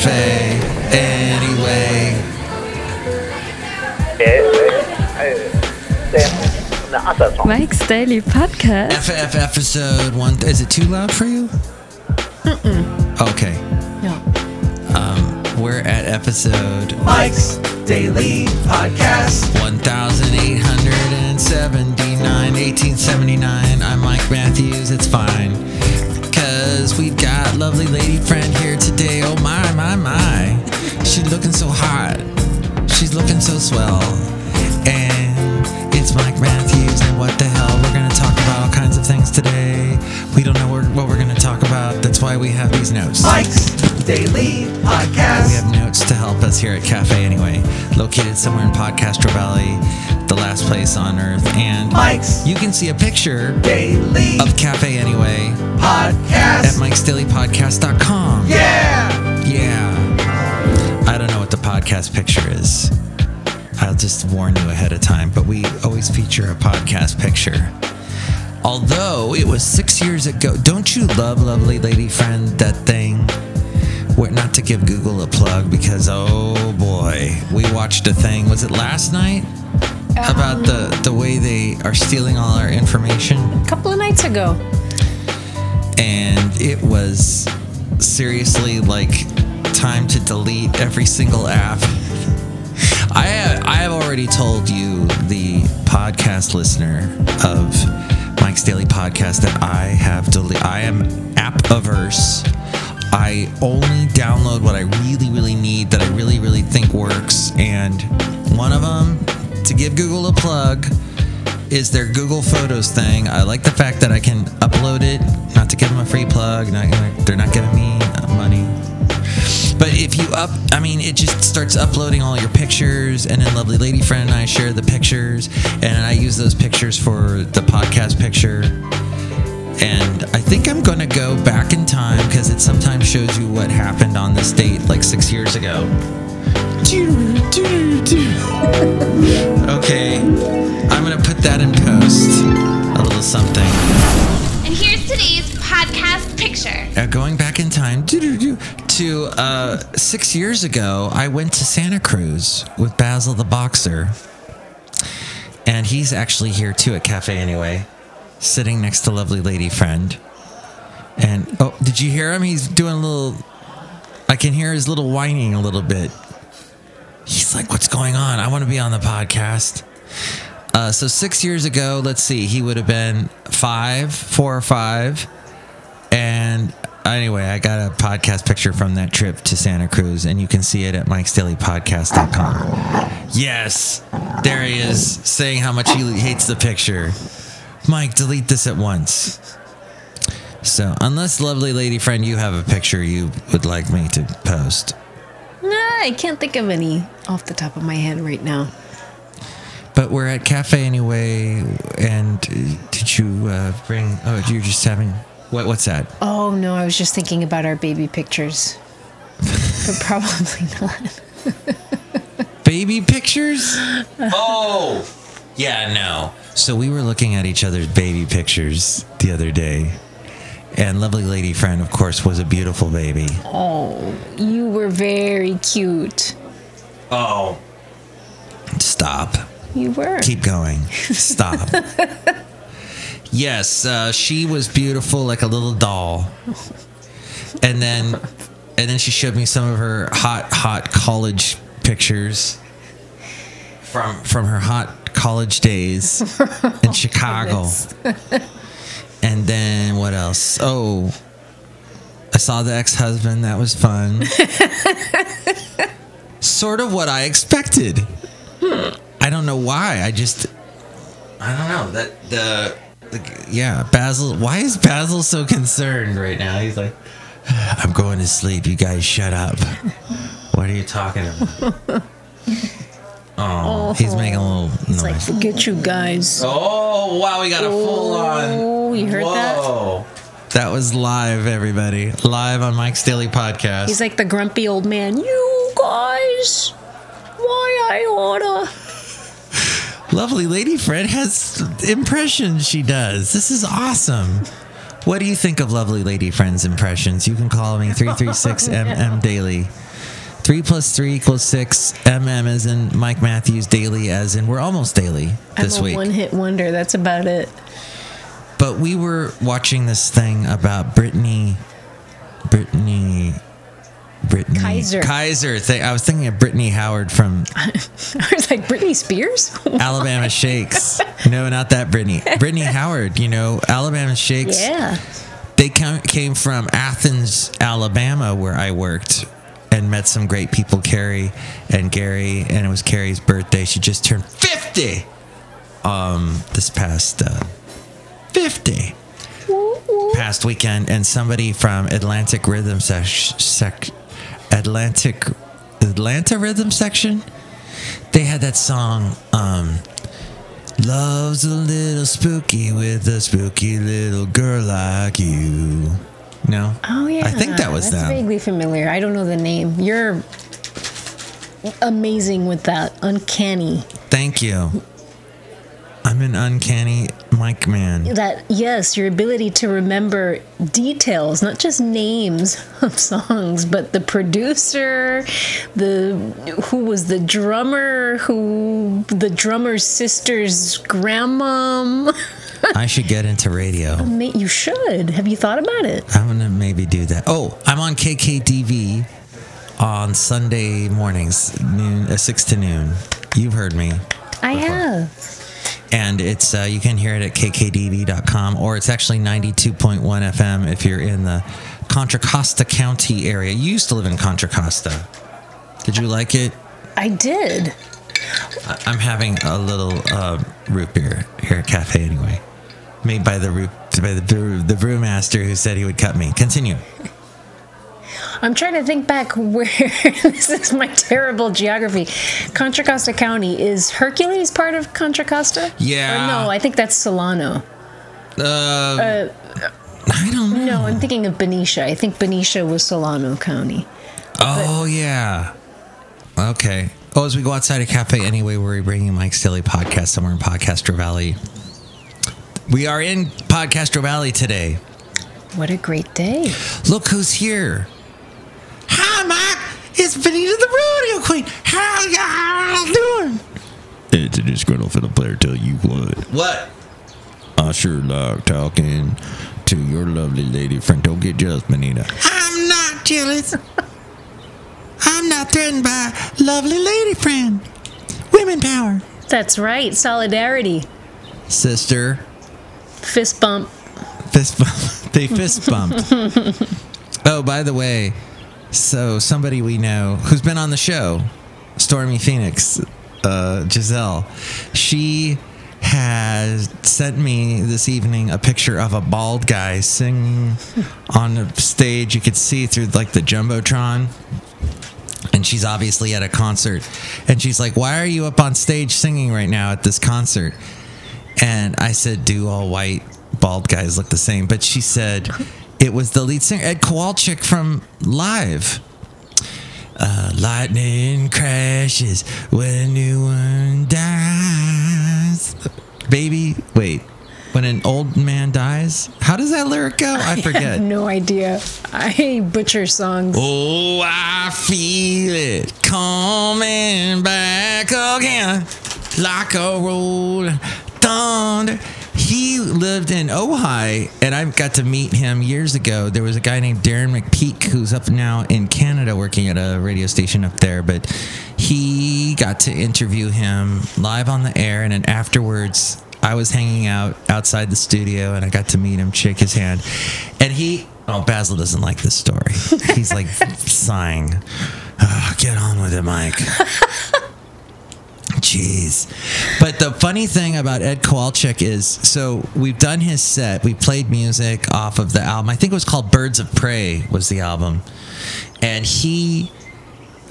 cafe anyway. Mike's Daily Podcast. FF episode one. Is it too loud for you? Okay. Ja. Um, we're at episode Mike's Daily Podcast. 1879, 1879. I'm Mike Matthews. It's fine. Because we've got lovely lady friend here today. Oh my, my, my. She's looking so hot. She's looking so swell. And it's Mike Matthews. And what the about all kinds of things today. We don't know what what we're going to talk about. That's why we have these notes. Mike's Daily Podcast. We have notes to help us here at Cafe Anyway, located somewhere in Podcastro Valley, the last place on earth. And Mike's you can see a picture Daily of Cafe Anyway podcast at Podcast. mikesdailypodcast.com. Yeah. Yeah. I don't know what the podcast picture is. I'll just warn you ahead of time, but we always feature a podcast picture. Although it was six years ago, don't you love, lovely lady friend, that thing? Where, not to give Google a plug because oh boy, we watched a thing. Was it last night about the um, the way they are stealing all our information? A couple of nights ago. and it was seriously like time to delete every single app. I have, I have already told you, the podcast listener of Mike's Daily Podcast, that I have deleted. I am app averse. I only download what I really, really need that I really, really think works. And one of them, to give Google a plug, is their Google Photos thing. I like the fact that I can upload it, not to give them a free plug. Not they're not giving me money. But if you up, I mean, it just starts uploading all your pictures, and then lovely lady friend and I share the pictures, and I use those pictures for the podcast picture. And I think I'm gonna go back in time because it sometimes shows you what happened on this date like six years ago. Okay, I'm gonna put that in post. A little something. And here's today's podcast picture. Uh, going back in time to uh, six years ago, I went to Santa Cruz with Basil the boxer, and he's actually here too at Cafe Anyway, sitting next to lovely lady friend. And oh, did you hear him? He's doing a little. I can hear his little whining a little bit. He's like, "What's going on? I want to be on the podcast." Uh, so six years ago, let's see, he would have been five, four or five. And anyway, I got a podcast picture from that trip to Santa Cruz, and you can see it at mikesdailypodcast.com. Yes, there he is saying how much he hates the picture. Mike, delete this at once. So, unless lovely lady friend, you have a picture you would like me to post. No, I can't think of any off the top of my head right now. But we're at cafe anyway, and did you uh, bring? Oh, you're just having what? What's that? Oh no, I was just thinking about our baby pictures. but probably not. baby pictures? oh, yeah, no. So we were looking at each other's baby pictures the other day, and lovely lady friend, of course, was a beautiful baby. Oh, you were very cute. Oh, stop. You were. Keep going. Stop. yes, uh, she was beautiful, like a little doll. And then, and then she showed me some of her hot, hot college pictures from from her hot college days in Chicago. And then what else? Oh, I saw the ex-husband. That was fun. sort of what I expected. I don't know why. I just I don't know that the, yeah Basil. Why is Basil so concerned right now? He's like, I'm going to sleep. You guys shut up. What are you talking about? Oh, he's making a little It's like, forget you guys. Oh wow, we got a full oh, on. Oh, you heard that? Whoa. That was live, everybody. Live on Mike's Daily Podcast. He's like the grumpy old man. You guys, why I oughta. Lovely lady friend has impressions she does. This is awesome. What do you think of lovely lady friend's impressions? You can call me 336 MM Daily. Three plus three equals six. MM as in Mike Matthews. Daily as in we're almost daily this I'm a week. one-hit wonder. That's about it. But we were watching this thing about Brittany, Brittany, Brittany Kaiser. Kaiser. Thing. I was thinking of Brittany Howard from I was like Britney Spears. Alabama Shakes. No, not that Brittany. Brittany Howard. You know, Alabama Shakes. yeah. They came from Athens, Alabama, where I worked, and met some great people, Carrie and Gary. And it was Carrie's birthday. She just turned fifty. Um, this past uh, fifty past weekend, and somebody from Atlantic Rhythm sec- sec- Atlantic Atlanta Rhythm section. They had that song. Um, Love's a little spooky with a spooky little girl like you. No. Oh yeah. I think that was That's them. vaguely familiar. I don't know the name. You're amazing with that. Uncanny. Thank you. I'm an uncanny mic man. That yes, your ability to remember details, not just names of songs, but the producer, the who was the drummer, who the drummer's sister's grandmom. I should get into radio. You should. Have you thought about it? I'm gonna maybe do that. Oh, I'm on KKDV on Sunday mornings, noon, uh, six to noon. You've heard me, I have. And it's uh, you can hear it at kkdv.com, or it's actually 92.1 FM if you're in the Contra Costa County area. You used to live in Contra Costa. Did you like it? I did. I'm having a little uh, root beer here at Cafe anyway, made by the root by the the brewmaster who said he would cut me. Continue. I'm trying to think back where this is my terrible geography. Contra Costa County is Hercules part of Contra Costa? Yeah. Or no, I think that's Solano. Uh, I don't know. No, I'm thinking of Benicia. I think Benicia was Solano County. Oh yeah. Okay. Oh, as we go outside a cafe anyway, we're bringing Mike's Daily Podcast somewhere in Podcastro Valley. We are in Podcastro Valley today. What a great day. Look who's here. Hi, Mike. It's Benita the Rodeo Queen. How y'all doing? It's a disgruntled fiddle player tell you what. What? I sure like talking to your lovely lady friend. Don't get jealous, Benita. I'm not jealous. I'm not threatened by lovely lady friend. Women power. That's right. Solidarity. Sister. Fist bump. Fist bump. They fist bumped. oh, by the way, so somebody we know who's been on the show, Stormy Phoenix, uh, Giselle, she has sent me this evening a picture of a bald guy singing on the stage. You could see through like the jumbotron. And she's obviously at a concert. And she's like, Why are you up on stage singing right now at this concert? And I said, Do all white bald guys look the same? But she said, It was the lead singer, Ed Kowalczyk from Live. Uh, lightning crashes when a new one dies. Baby, wait. When an old man dies? How does that lyric go? I I forget. have no idea. I butcher songs. Oh, I feel it coming back again like a. He lived in Ojai, and I got to meet him years ago. There was a guy named Darren McPeak who's up now in Canada working at a radio station up there, but he got to interview him live on the air, and then afterwards, I was hanging out outside the studio and I got to meet him, shake his hand. And he, oh, Basil doesn't like this story. He's like sighing. "Ah, get on with it, Mike. Jeez. But the funny thing about Ed Kowalczyk is so we've done his set. We played music off of the album. I think it was called Birds of Prey was the album. And he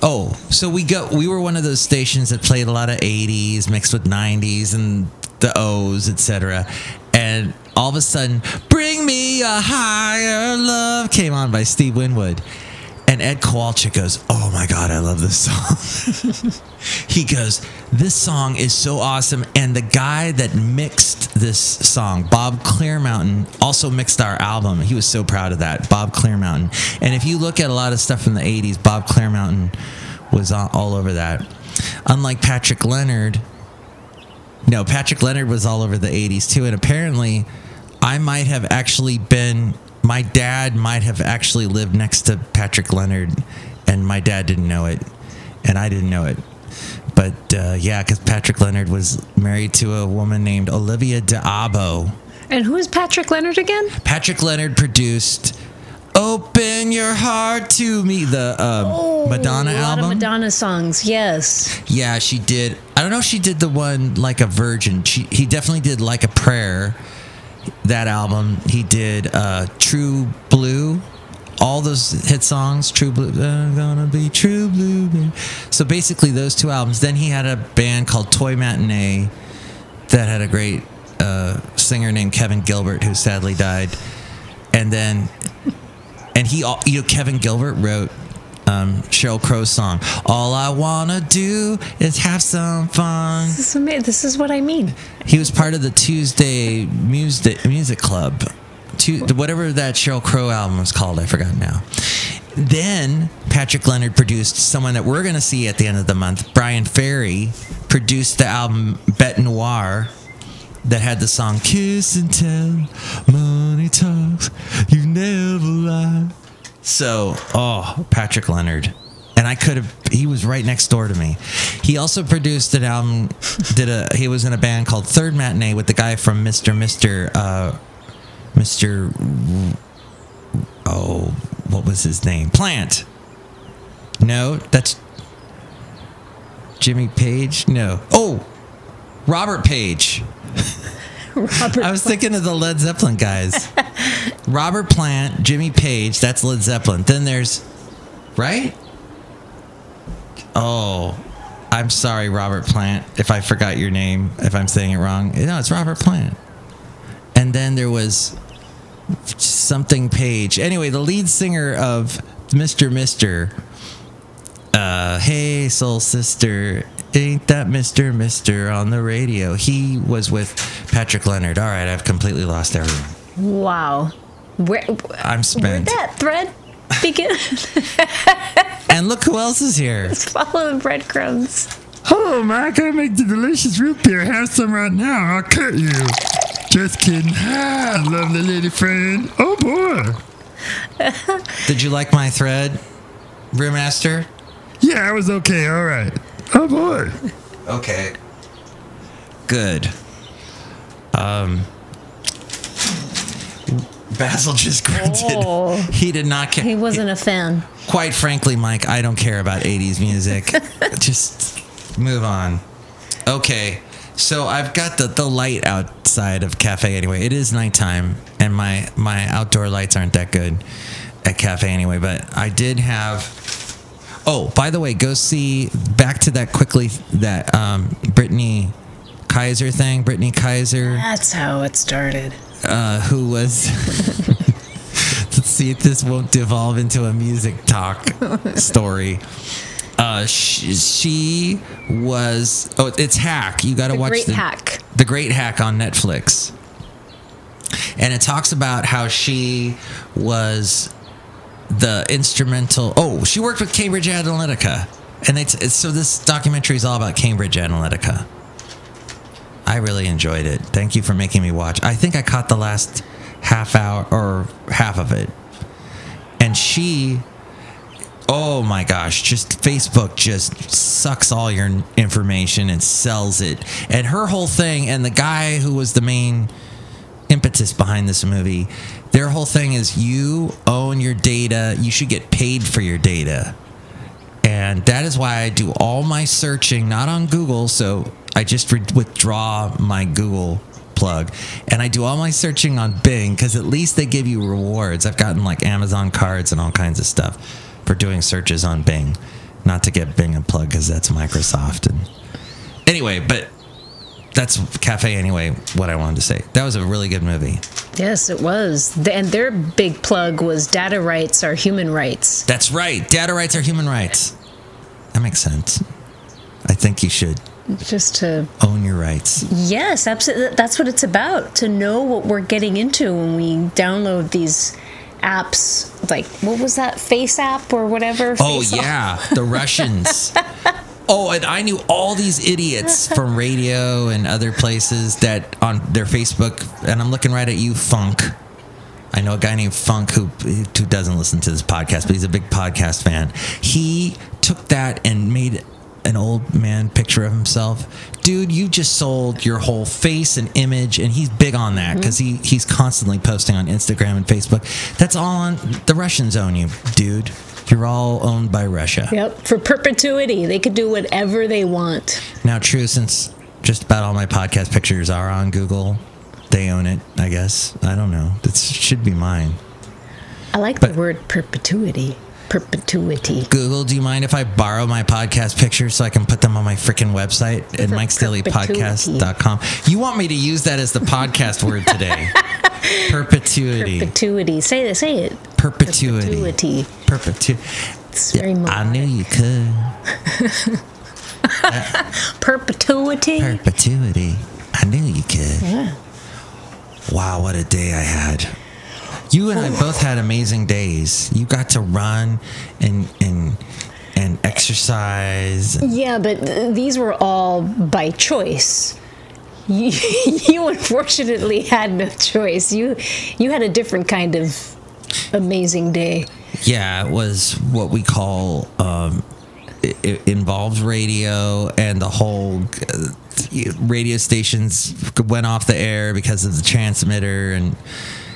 Oh, so we go we were one of those stations that played a lot of 80s mixed with 90s and the O's, etc. And all of a sudden, Bring Me a Higher Love came on by Steve Winwood. And Ed Kowalczyk goes, Oh my God, I love this song. he goes, This song is so awesome. And the guy that mixed this song, Bob Clearmountain, also mixed our album. He was so proud of that, Bob Clearmountain. And if you look at a lot of stuff from the 80s, Bob Clearmountain was all, over that. Unlike Patrick Leonard, no, Patrick Leonard was all over the 80s too. And apparently, I might have actually been, my dad might have actually lived next to Patrick Leonard, and my dad didn't know it, and I didn't know it. But uh, yeah, because Patrick Leonard was married to a woman named Olivia D'Abo. And who is Patrick Leonard again? Patrick Leonard produced "Open Your Heart to Me," the uh, Madonna Oh, a lot album. of Madonna songs. Yes. Yeah, she did. I don't know if she did the one like a virgin. She he definitely did like a prayer. That album. He did uh True Blue. All those hit songs, True Blue, I'm gonna be True Blue. So basically, those two albums. Then he had a band called Toy Matinee that had a great uh, singer named Kevin Gilbert, who sadly died. And then, and he, you know, Kevin Gilbert wrote um, Sheryl Crow song. All I wanna do is have some fun. This is, ama- this is what I mean. He was part of the Tuesday Music Music Club, Tu- whatever that Sheryl Crow album was called. I forgot now. Then Patrick Leonard produced someone that we're gonna see at the end of the month. Bryan Ferry produced the album Bête Noire that had the song "Kiss and Tell," "Money Talks," "You Never Lie." So, oh, Patrick Leonard. And I could have, he was right next door to me. He also produced an album, did a, he was in a band called Third Matinee with the guy from Mr. Mr. Uh, Mr. Oh, what was his name? Plant. No, that's Jimmy Page. No. Oh, Robert Page. Robert. I was thinking of the Led Zeppelin guys. Robert Plant, Jimmy Page, that's Led Zeppelin. Then there's right? Oh, I'm sorry, Robert Plant, if I forgot your name, if I'm saying it wrong. No, it's Robert Plant. And then there was something Page. Anyway, the lead singer of Mr. Mister. Uh, hey, soul sister, ain't that Mr. Mister on the radio? He was with Patrick Leonard. All right, I've completely lost everyone. wow. Where, I'm spent. where'd that thread begin? And look who else is here. Follow the breadcrumbs. Oh, Mike. I gotta make the delicious root beer. Have some right now. I'll cut you. Just kidding. Hi, lovely lady friend. Oh boy. Did you like my thread, Brewmaster? Yeah, I was okay. All right. Oh boy. Okay. Good. Um, Basil just grunted. Oh. He did not care. He wasn't a fan. Quite frankly, Mike, I don't care about 80s music. Just move on. Okay. So I've got the, the light outside of cafe anyway. It is nighttime and my my outdoor lights aren't that good at cafe anyway, but I did have Oh, by the way, go see back to that quickly that um Brittany Kaiser thing, Brittany Kaiser That's how it started. uh, who was. Let's see if this won't devolve into a music talk story. Uh, she, she was. Oh, it's Hack. You got to watch The Great the Hack. The Great Hack on Netflix. And it talks about how she was the instrumental. Oh, she worked with Cambridge Analytica, and it's, it's so this documentary is all about Cambridge Analytica. I really enjoyed it. Thank you for making me watch. I think I caught the last half hour or half of it. And she oh my gosh, just Facebook just sucks all your information and sells it. And her whole thing and the guy who was the main impetus behind this movie, their whole thing is you own your data, you should get paid for your data. And that is why I do all my searching, not on Google. So I just re- withdraw my Google plug and I do all my searching on Bing because at least they give you rewards. I've gotten like Amazon cards and all kinds of stuff for doing searches on Bing. Not to get Bing a plug because that's Microsoft. And anyway, but that's Cafe anyway, what I wanted to say. That was a really good movie. Yes, it was. And their big plug was data rights are human rights. That's right. Data rights are human rights. That makes sense. I think you should Just to own your rights. Yes, absolutely. That's what it's about to know what we're getting into when we download these apps like what was that face app or whatever Oh Face Off? yeah, the Russians. oh, and I knew all these idiots from radio and other places that on their Facebook. And I'm looking right at you, Funk. I know a guy named Funk who who doesn't listen to this podcast, but he's a big podcast fan. He took that and made an old man picture of himself. Dude, you just sold your whole face and image, and he's big on that mm-hmm. because he he's constantly posting on Instagram and Facebook. That's all on the Russians own you, dude. You're all owned by Russia. Yep, for perpetuity. They could do whatever they want. Now, true, since just about all my podcast pictures are on Google, they own it, I guess. I don't know. That should be mine. I like But- the word perpetuity. Perpetuity. Google, do you mind if I borrow my podcast pictures so I can put them on my freaking website at mikesdailypodcast.com? You want me to use that as the podcast word today? Perpetuity. Perpetuity. Say it. Say it. Perpetuity. Perpetuity. Perpetuity. It's very I knew you could. Perpetuity. Perpetuity. I knew you could. yeah. Wow, what a day I had. You and I both had amazing days. You got to run and and and exercise. Yeah, but th- these were all by choice. You, you unfortunately had no choice. You you had a different kind of amazing day. Yeah, it was what we call um, it, it involves radio and the whole uh, radio stations went off the air because of the transmitter and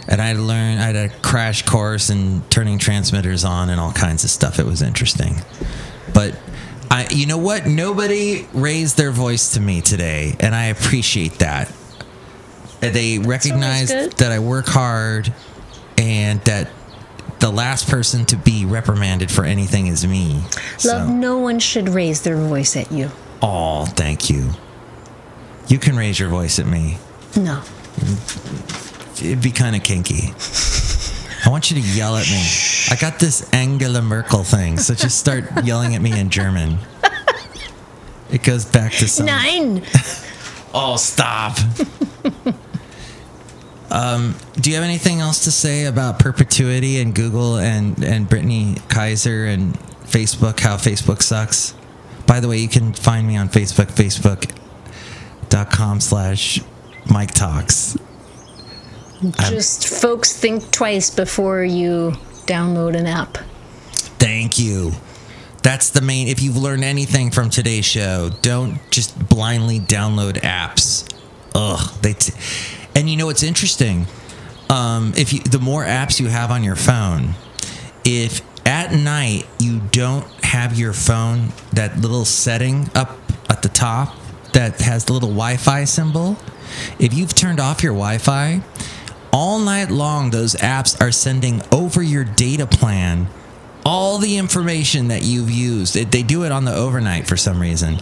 and I had to learn I had a crash course in turning transmitters on and all kinds of stuff. It was interesting, but. I, you know what? Nobody raised their voice to me today, and I appreciate that. They recognized that I work hard, and that the last person to be reprimanded for anything is me. Love, So, no one should raise their voice at you. oh, thank you. You can raise your voice at me. No. It'd be kind of kinky. I want you to yell at me. I got this Angela Merkel thing, so just start yelling at me in German. It goes back to some. Nine. Oh, stop. um, do you have anything else to say about perpetuity and Google and, and Brittany Kaiser and Facebook, how Facebook sucks? By the way, you can find me on Facebook, facebook.com slash Mike Talks. Just folks think twice before you download an app. Thank you. That's the main. If you've learned anything from today's show, don't just blindly download apps. Ugh. They t- and you know what's interesting? Um, if you, the more apps you have on your phone, if at night you don't have your phone that little setting up at the top that has the little Wi-Fi symbol, if you've turned off your Wi-Fi, all night long those apps are sending over your data plan all the information that you've used. It, they do it on the overnight for some reason.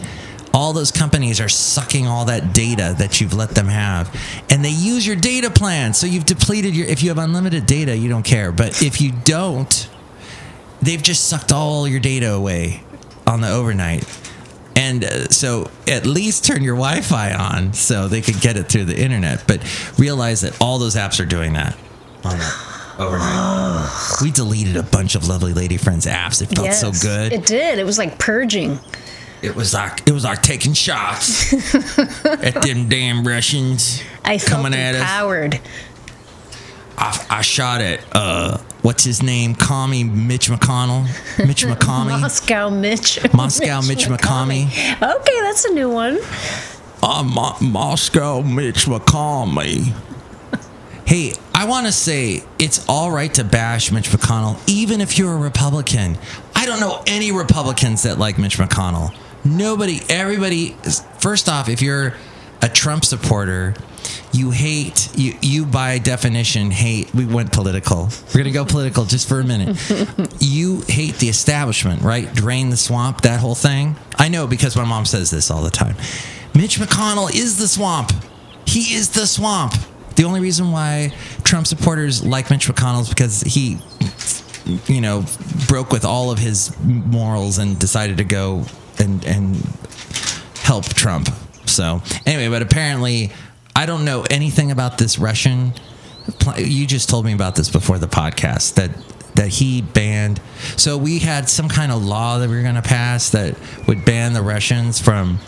All those companies are sucking all that data that you've let them have, and they use your data plan. So you've depleted your. If you have unlimited data, you don't care. But if you don't, they've just sucked all your data away on the overnight. And uh, so at least turn your Wi Fi on so they could get it through the internet. But realize that all those apps are doing that on the overnight. we deleted a bunch of lovely lady friends apps. It felt so good. It did. It was like purging. It was like it was like taking shots at them damn Russians I coming at us. empowered. I, I shot at uh, what's his name? Commie Mitch McConnell, Mitch McCommie, Moscow Mitch. Moscow Mitch McCommie. Okay, that's a new one. uh, Mo- Moscow Mitch McConnell. hey, I want to say it's all right to bash Mitch McConnell, even if you're a Republican. I don't know any Republicans that like Mitch McConnell. Nobody, everybody. First off, if you're a Trump supporter, you hate you. You by definition hate. We went political. We're gonna go political just for a minute. you hate the establishment, right? Drain the swamp. That whole thing. I know because my mom says this all the time. Mitch McConnell is the swamp. He is the swamp. The only reason why Trump supporters like Mitch McConnell is because he, you know, broke with all of his morals and decided to go and and help Trump. So anyway, but apparently, I don't know anything about this Russian you just told me about this before the podcast that that he banned. So we had some kind of law that we were going to pass that would ban the Russians from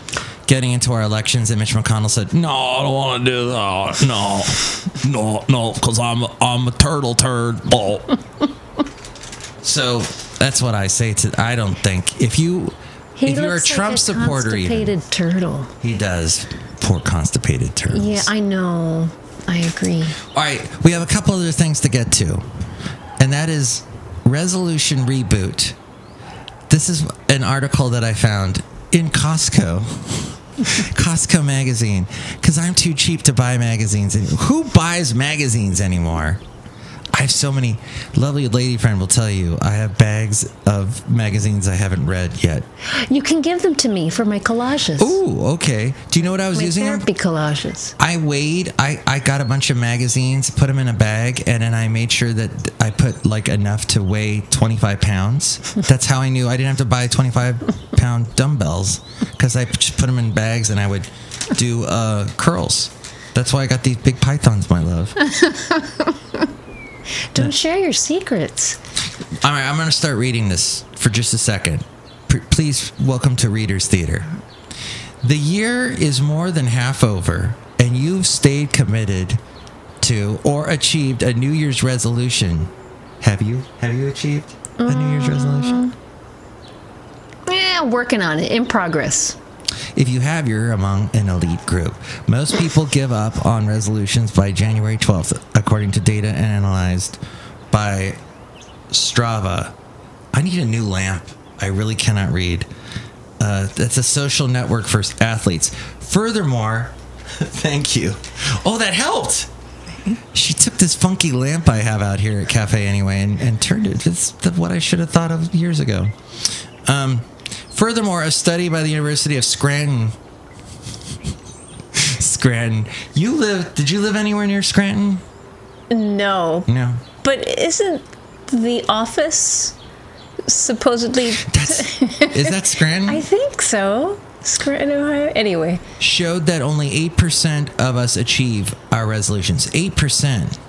getting into our elections. And Mitch McConnell said, "No, I don't want to do that. No, no, no, because I'm I'm a turtle turd." Oh. so that's what I say to. I don't think if you He if you're a Trump like a supporter, even, turtle. he does. Poor constipated turtle. Yeah, I know. I agree. All right, we have a couple other things to get to, and that is resolution reboot. This is an article that I found in Costco, Costco magazine, because I'm too cheap to buy magazines. Who buys magazines anymore? I have so many. Lovely lady friend will tell you I have bags of magazines I haven't read yet. You can give them to me for my collages. Ooh, okay. Do you know what I was my using them? therapy collages. I weighed. I, I got a bunch of magazines, put them in a bag, and then I made sure that I put like enough to weigh 25 pounds. That's how I knew I didn't have to buy 25 pound dumbbells because I just put them in bags and I would do uh, curls. That's why I got these big pythons, my love. Don't share your secrets. All right, I'm going to start reading this for just a second. P- please welcome to Reader's Theater. The year is more than half over, and you've stayed committed to or achieved a New Year's resolution. Have you? Have you achieved a New Year's resolution? Mm. Yeah, working on it. In progress. If you have, you're among an elite group. Most people give up on resolutions by January 12th, according to data analyzed by Strava. I need a new lamp. I really cannot read. Uh, that's a social network for athletes. Furthermore, thank you. Oh, that helped. She took this funky lamp I have out here at Cafe Anyway and, and turned it. It's what I should have thought of years ago. Um, furthermore, a study by the University of Scranton. Scranton. You live? Did you live anywhere near Scranton? No. No. But isn't the office supposedly. That's is that Scranton? I think so. Scranton, Ohio. Anyway, showed that only 8% of us achieve our resolutions. 8%.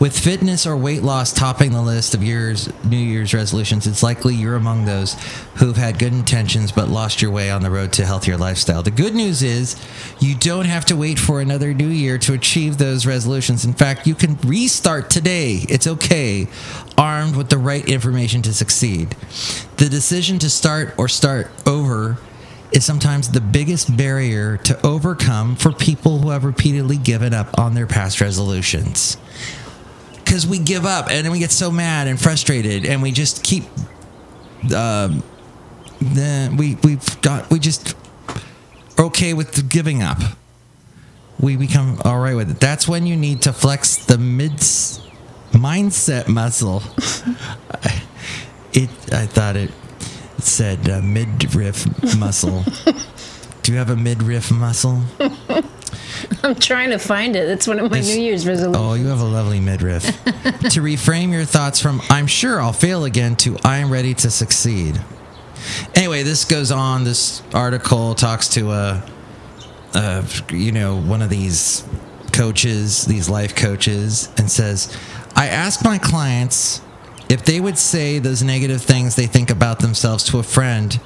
With fitness or weight loss topping the list of year's New Year's resolutions, it's likely you're among those who've had good intentions but lost your way on the road to a healthier lifestyle. The good news is you don't have to wait for another new year to achieve those resolutions. In fact, you can restart today. It's okay, armed with the right information to succeed. The decision to start or start over is sometimes the biggest barrier to overcome for people who have repeatedly given up on their past resolutions. Because we give up and then we get so mad and frustrated and we just keep. Um, then we we've got we just are okay with giving up. We become all right with it. That's when you need to flex the mid mindset muscle. it I thought it said uh, midriff muscle. Do you have a midriff muscle? I'm trying to find it. It's one of my New Year's resolutions. Oh, you have a lovely midriff. to reframe your thoughts from "I'm sure I'll fail again" to "I'm ready to succeed." Anyway, this goes on. This article talks to a, a you know, one of these coaches, these life coaches, and says, "I ask my clients if they would say those negative things they think about themselves to a friend,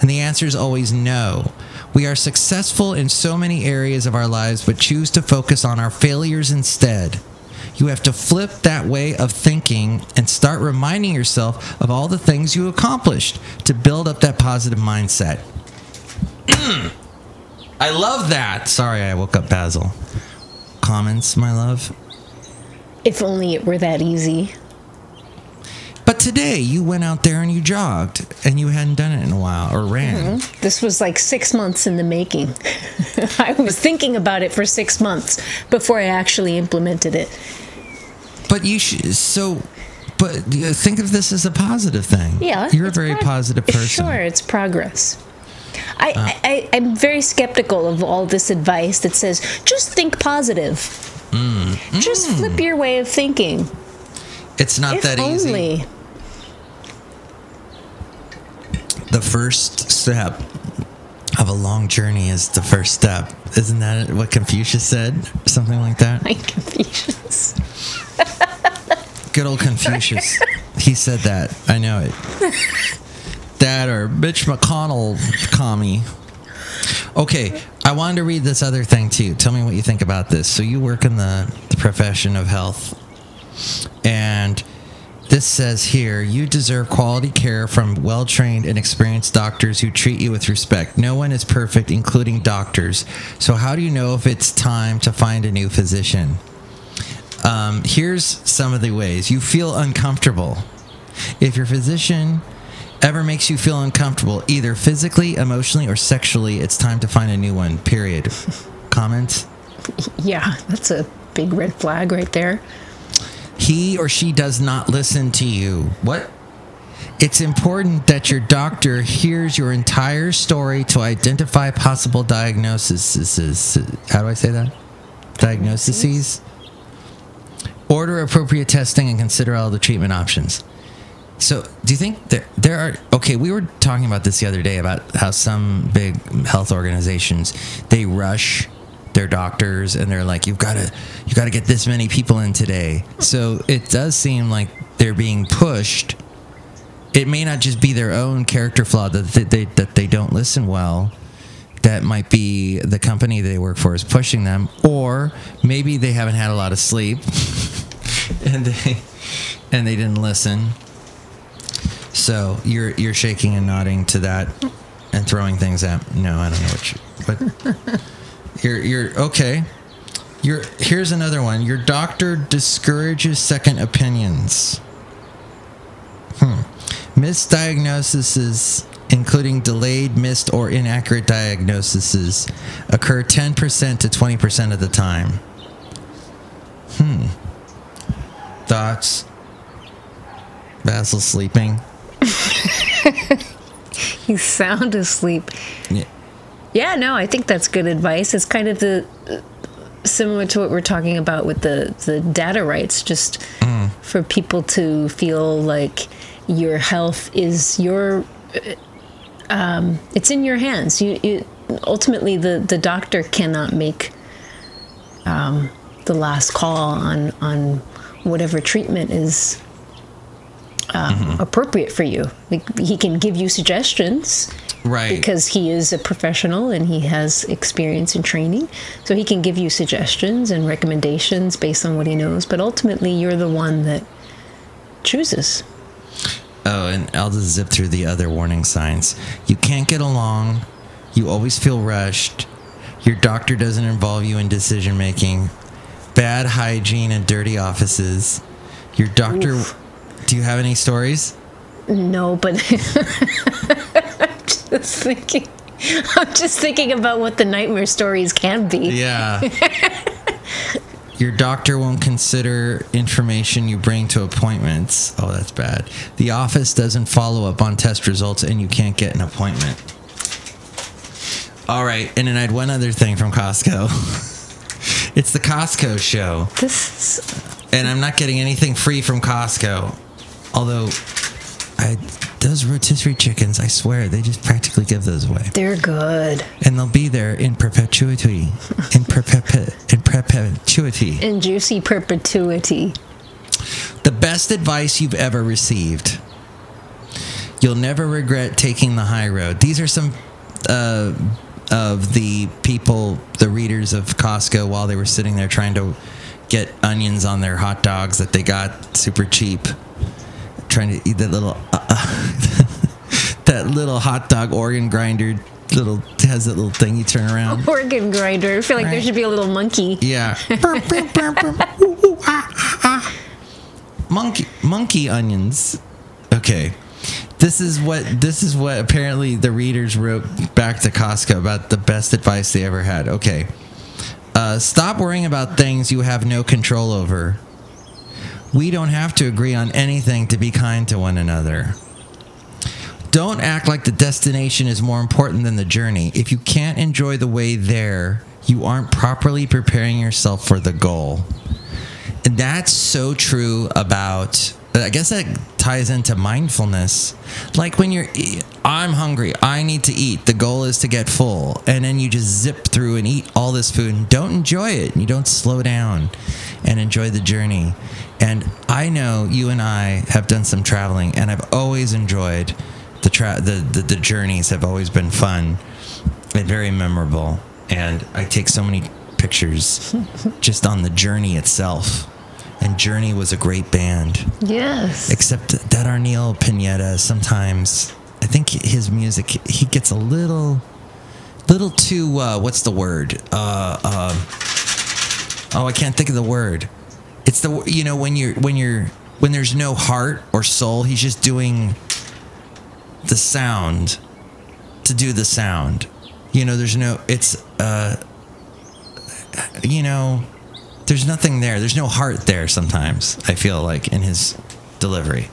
and the answer is always no." We are successful in so many areas of our lives, but choose to focus on our failures instead. You have to flip that way of thinking and start reminding yourself of all the things you accomplished to build up that positive mindset. I love that. Sorry, I woke up Basil. Comments, my love? If only it were that easy. Today you went out there and you jogged and you hadn't done it in a while or ran. Mm-hmm. This was like six months in the making. I was thinking about it for six months before I actually implemented it. But you should, so, but uh, think of this as a positive thing. Yeah. You're a very positive person. Sure, it's progress. Uh. I, I, I'm very skeptical of all this advice that says just think positive. Mm. Just mm. flip your way of thinking. It's not if that easy. only. the first step of a long journey is the first step. Isn't that what Confucius said? Something like that? My Confucius. Good old Confucius. he said that. I know it. That or Mitch McConnell commie. Okay, I wanted to read this other thing too. Tell me what you think about this. So you work in the, the profession of health, and this says here you deserve quality care from well trained and experienced doctors who treat you with respect. No one is perfect, including doctors. So, how do you know if it's time to find a new physician? Um, here's some of the ways you feel uncomfortable. If your physician ever makes you feel uncomfortable, either physically, emotionally, or sexually, it's time to find a new one. Period. Comments? Yeah, that's a big red flag right there. He or she does not listen to you. What? It's important that your doctor hears your entire story to identify possible diagnoses. How do I say that? Diagnoses? Order appropriate testing and consider all the treatment options. So, do you think there there are okay? We were talking about this the other day about how some big health organizations they rush their doctors and they're like, "You've got to you got to get this many people in today." So it does seem like they're being pushed. It may not just be their own character flaw that they, they that they don't listen well. That might be the company they work for is pushing them, or maybe they haven't had a lot of sleep and they and they didn't listen. So you're you're shaking and nodding to that and throwing things at. No, I don't know what you. But you're you're okay. You're here's another one. Your doctor discourages second opinions. Hmm. Misdiagnoses, including delayed, missed, or inaccurate diagnoses, occur 10% to 20% of the time. Hmm. Thoughts? Basil sleeping? He's sound asleep. Yeah. Yeah, no, I think that's good advice. It's kind of the similar to what we're talking about with the the data rights, just for people to feel like your health is your um, it's in your hands. You, you ultimately the the doctor cannot make um, the last call on on whatever treatment is um, appropriate for you. Like, he can give you suggestions Right. because he is a professional and he has experience and training. So he can give you suggestions and recommendations based on what he knows, but ultimately you're the one that chooses. Oh, and I'll just zip through the other warning signs. You can't get along. You always feel rushed. Your doctor doesn't involve you in decision making. Bad hygiene and dirty offices. Your doctor. Do you have any stories? No, but I'm just thinking I'm just thinking about what the nightmare stories can be. Yeah. Your doctor won't consider information you bring to appointments. Oh, that's bad. The office doesn't follow up on test results and you can't get an appointment. All right, and then I had one other thing from Costco. it's the Costco show, This is, and I'm not getting anything free from Costco. Although, I those rotisserie chickens, I swear, they just practically give those away they're good. and they'll be there in perpetuity. In, perpetu- in perpetuity. In juicy perpetuity. The best advice you've ever received. You'll never regret taking the high road. These are some uh, of the people, the readers of Costco, while they were sitting there trying to get onions on their hot dogs that they got super cheap. Trying to eat that little, uh, that little hot dog organ grinder. Little has that little thing you turn around. Organ grinder. I feel like there should be a little monkey. Yeah. Burp, burp, burp, burp. Ooh, ooh, ah, ah, ah. monkey monkey onions. Okay. This is what this is what apparently the readers wrote back to Costco about the best advice they ever had. Okay. Uh, stop worrying about things you have no control over. We don't have to agree on anything to be kind to one another. Don't act like the destination is more important than the journey. If you can't enjoy the way there, you aren't properly preparing yourself for the goal. And that's so true about I guess that ties into mindfulness. Like when you're, I'm hungry, I need to eat. The goal is to get full. And then you just zip through and eat all this food and don't enjoy it. And you don't slow down and enjoy the journey. And I know you and I have done some traveling, and I've always enjoyed the, tra- the, the, the journeys, have always been fun and very memorable. And I take so many pictures just on the journey itself. And Journey was a great band Yes. except that Arnel Pineda sometimes I think his music he gets a little little too uh, what's the word uh, uh, oh I can't think of the word. It's the you know when you're when you're when there's no heart or soul he's just doing the sound to do the sound. You know there's no it's uh you know there's nothing there. There's no heart there sometimes i feel like in his delivery.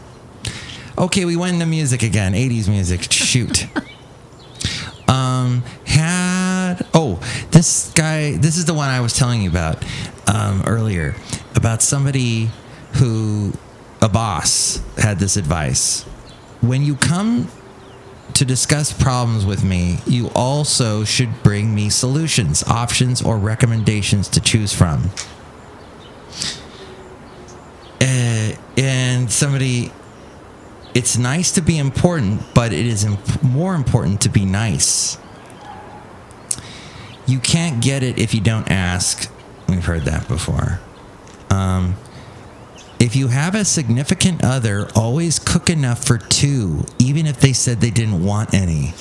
Okay we went into music again. 80s music. Shoot. Um had oh this guy this is the one i was telling you about um, earlier about somebody who a boss had this advice when you come to discuss problems with me, you also should bring me solutions, options, or recommendations to choose from. Uh, and somebody, it's nice to be important, but it is imp- more important to be nice. You can't get it if you don't ask. We've heard that before. Um, if you have a significant other, always cook enough for two, even if they said they didn't want any.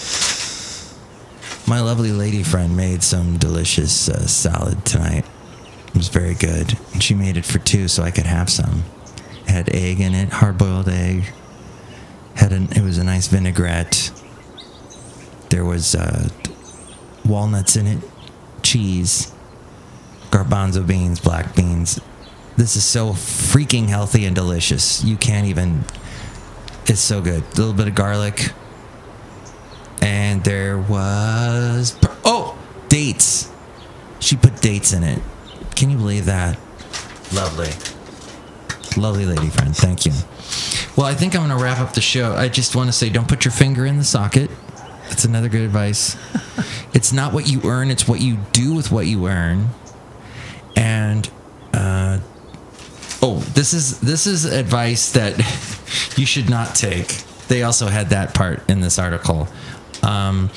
My lovely lady friend made some delicious uh, salad tonight. It was very good. And she made it for two so I could have some. It had egg in it, hard boiled egg. Had an, it was a nice vinaigrette. There was uh, walnuts in it, cheese, garbanzo beans, black beans. This is so freaking healthy and delicious. You can't even. It's so good. A little bit of garlic. And there was. Oh! Dates. She put dates in it. Can you believe that? Lovely. Lovely lady friend. Thank you. Well, I think I'm going to wrap up the show. I just want to say don't put your finger in the socket. That's another good advice. it's not what you earn, it's what you do with what you earn. And uh, oh, this is this is advice that you should not take. They also had that part in this article. Um,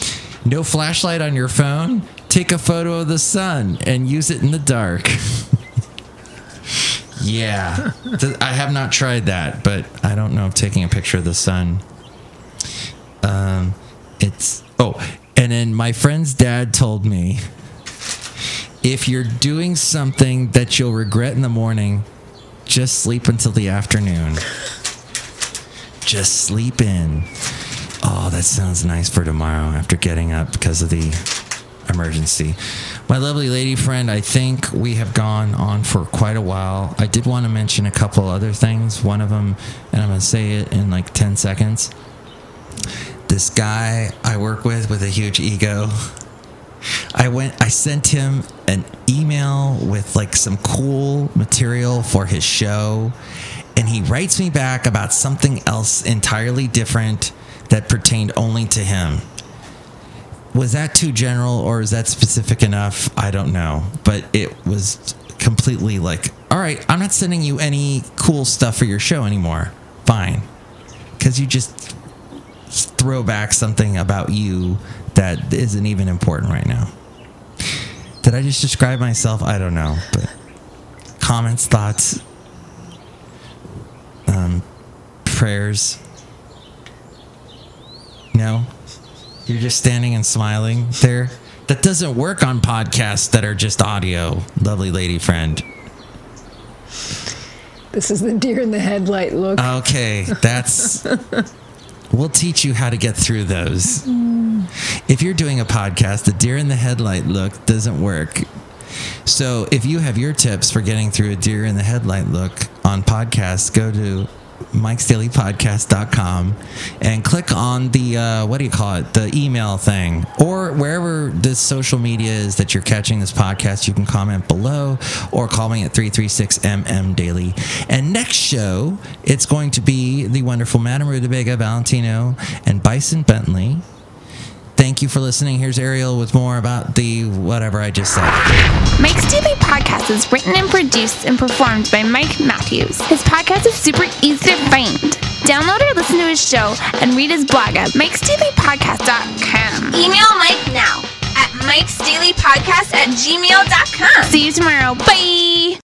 no flashlight on your phone. Take a photo of the sun and use it in the dark. yeah, I have not tried that, but I don't know if taking a picture of the sun. Um, it's oh, and then my friend's dad told me if you're doing something that you'll regret in the morning, just sleep until the afternoon. Just sleep in. Oh, that sounds nice for tomorrow after getting up because of the emergency. My lovely lady friend, I think we have gone on for quite a while. I did want to mention a couple other things. One of them, and I'm going to say it in like 10 seconds. This guy I work with with a huge ego. I went I sent him an email with like some cool material for his show and he writes me back about something else entirely different that pertained only to him. Was that too general or is that specific enough? I don't know, but it was completely like, "All right, I'm not sending you any cool stuff for your show anymore." Fine. Cuz you just throw back something about you that isn't even important right now. Did I just describe myself? I don't know, but comments, thoughts, um, prayers. No, you're just standing and smiling there. That doesn't work on podcasts that are just audio. Lovely lady friend. This is the deer in the headlight look. Okay, that's. we'll teach you how to get through those. If you're doing a podcast, the deer in the headlight look doesn't work. So if you have your tips for getting through a deer in the headlight look on podcasts, go to mikesdailypodcast.com and click on the uh, what do you call it? The email thing. Or wherever this social media is that you're catching this podcast you can comment below or call me at 336mm daily. And next show it's going to be the wonderful madam rutabaga valentino and bison bentley thank you for listening here's ariel with more about the whatever i just said Mike's Daily Podcast is written and produced and performed by Mike Matthews. His podcast is super easy to find. Download or listen to his show and read his blog at mikesdailypodcast.com. Email Mike now at mikesdailypodcast at gmail.com. See you tomorrow. Bye.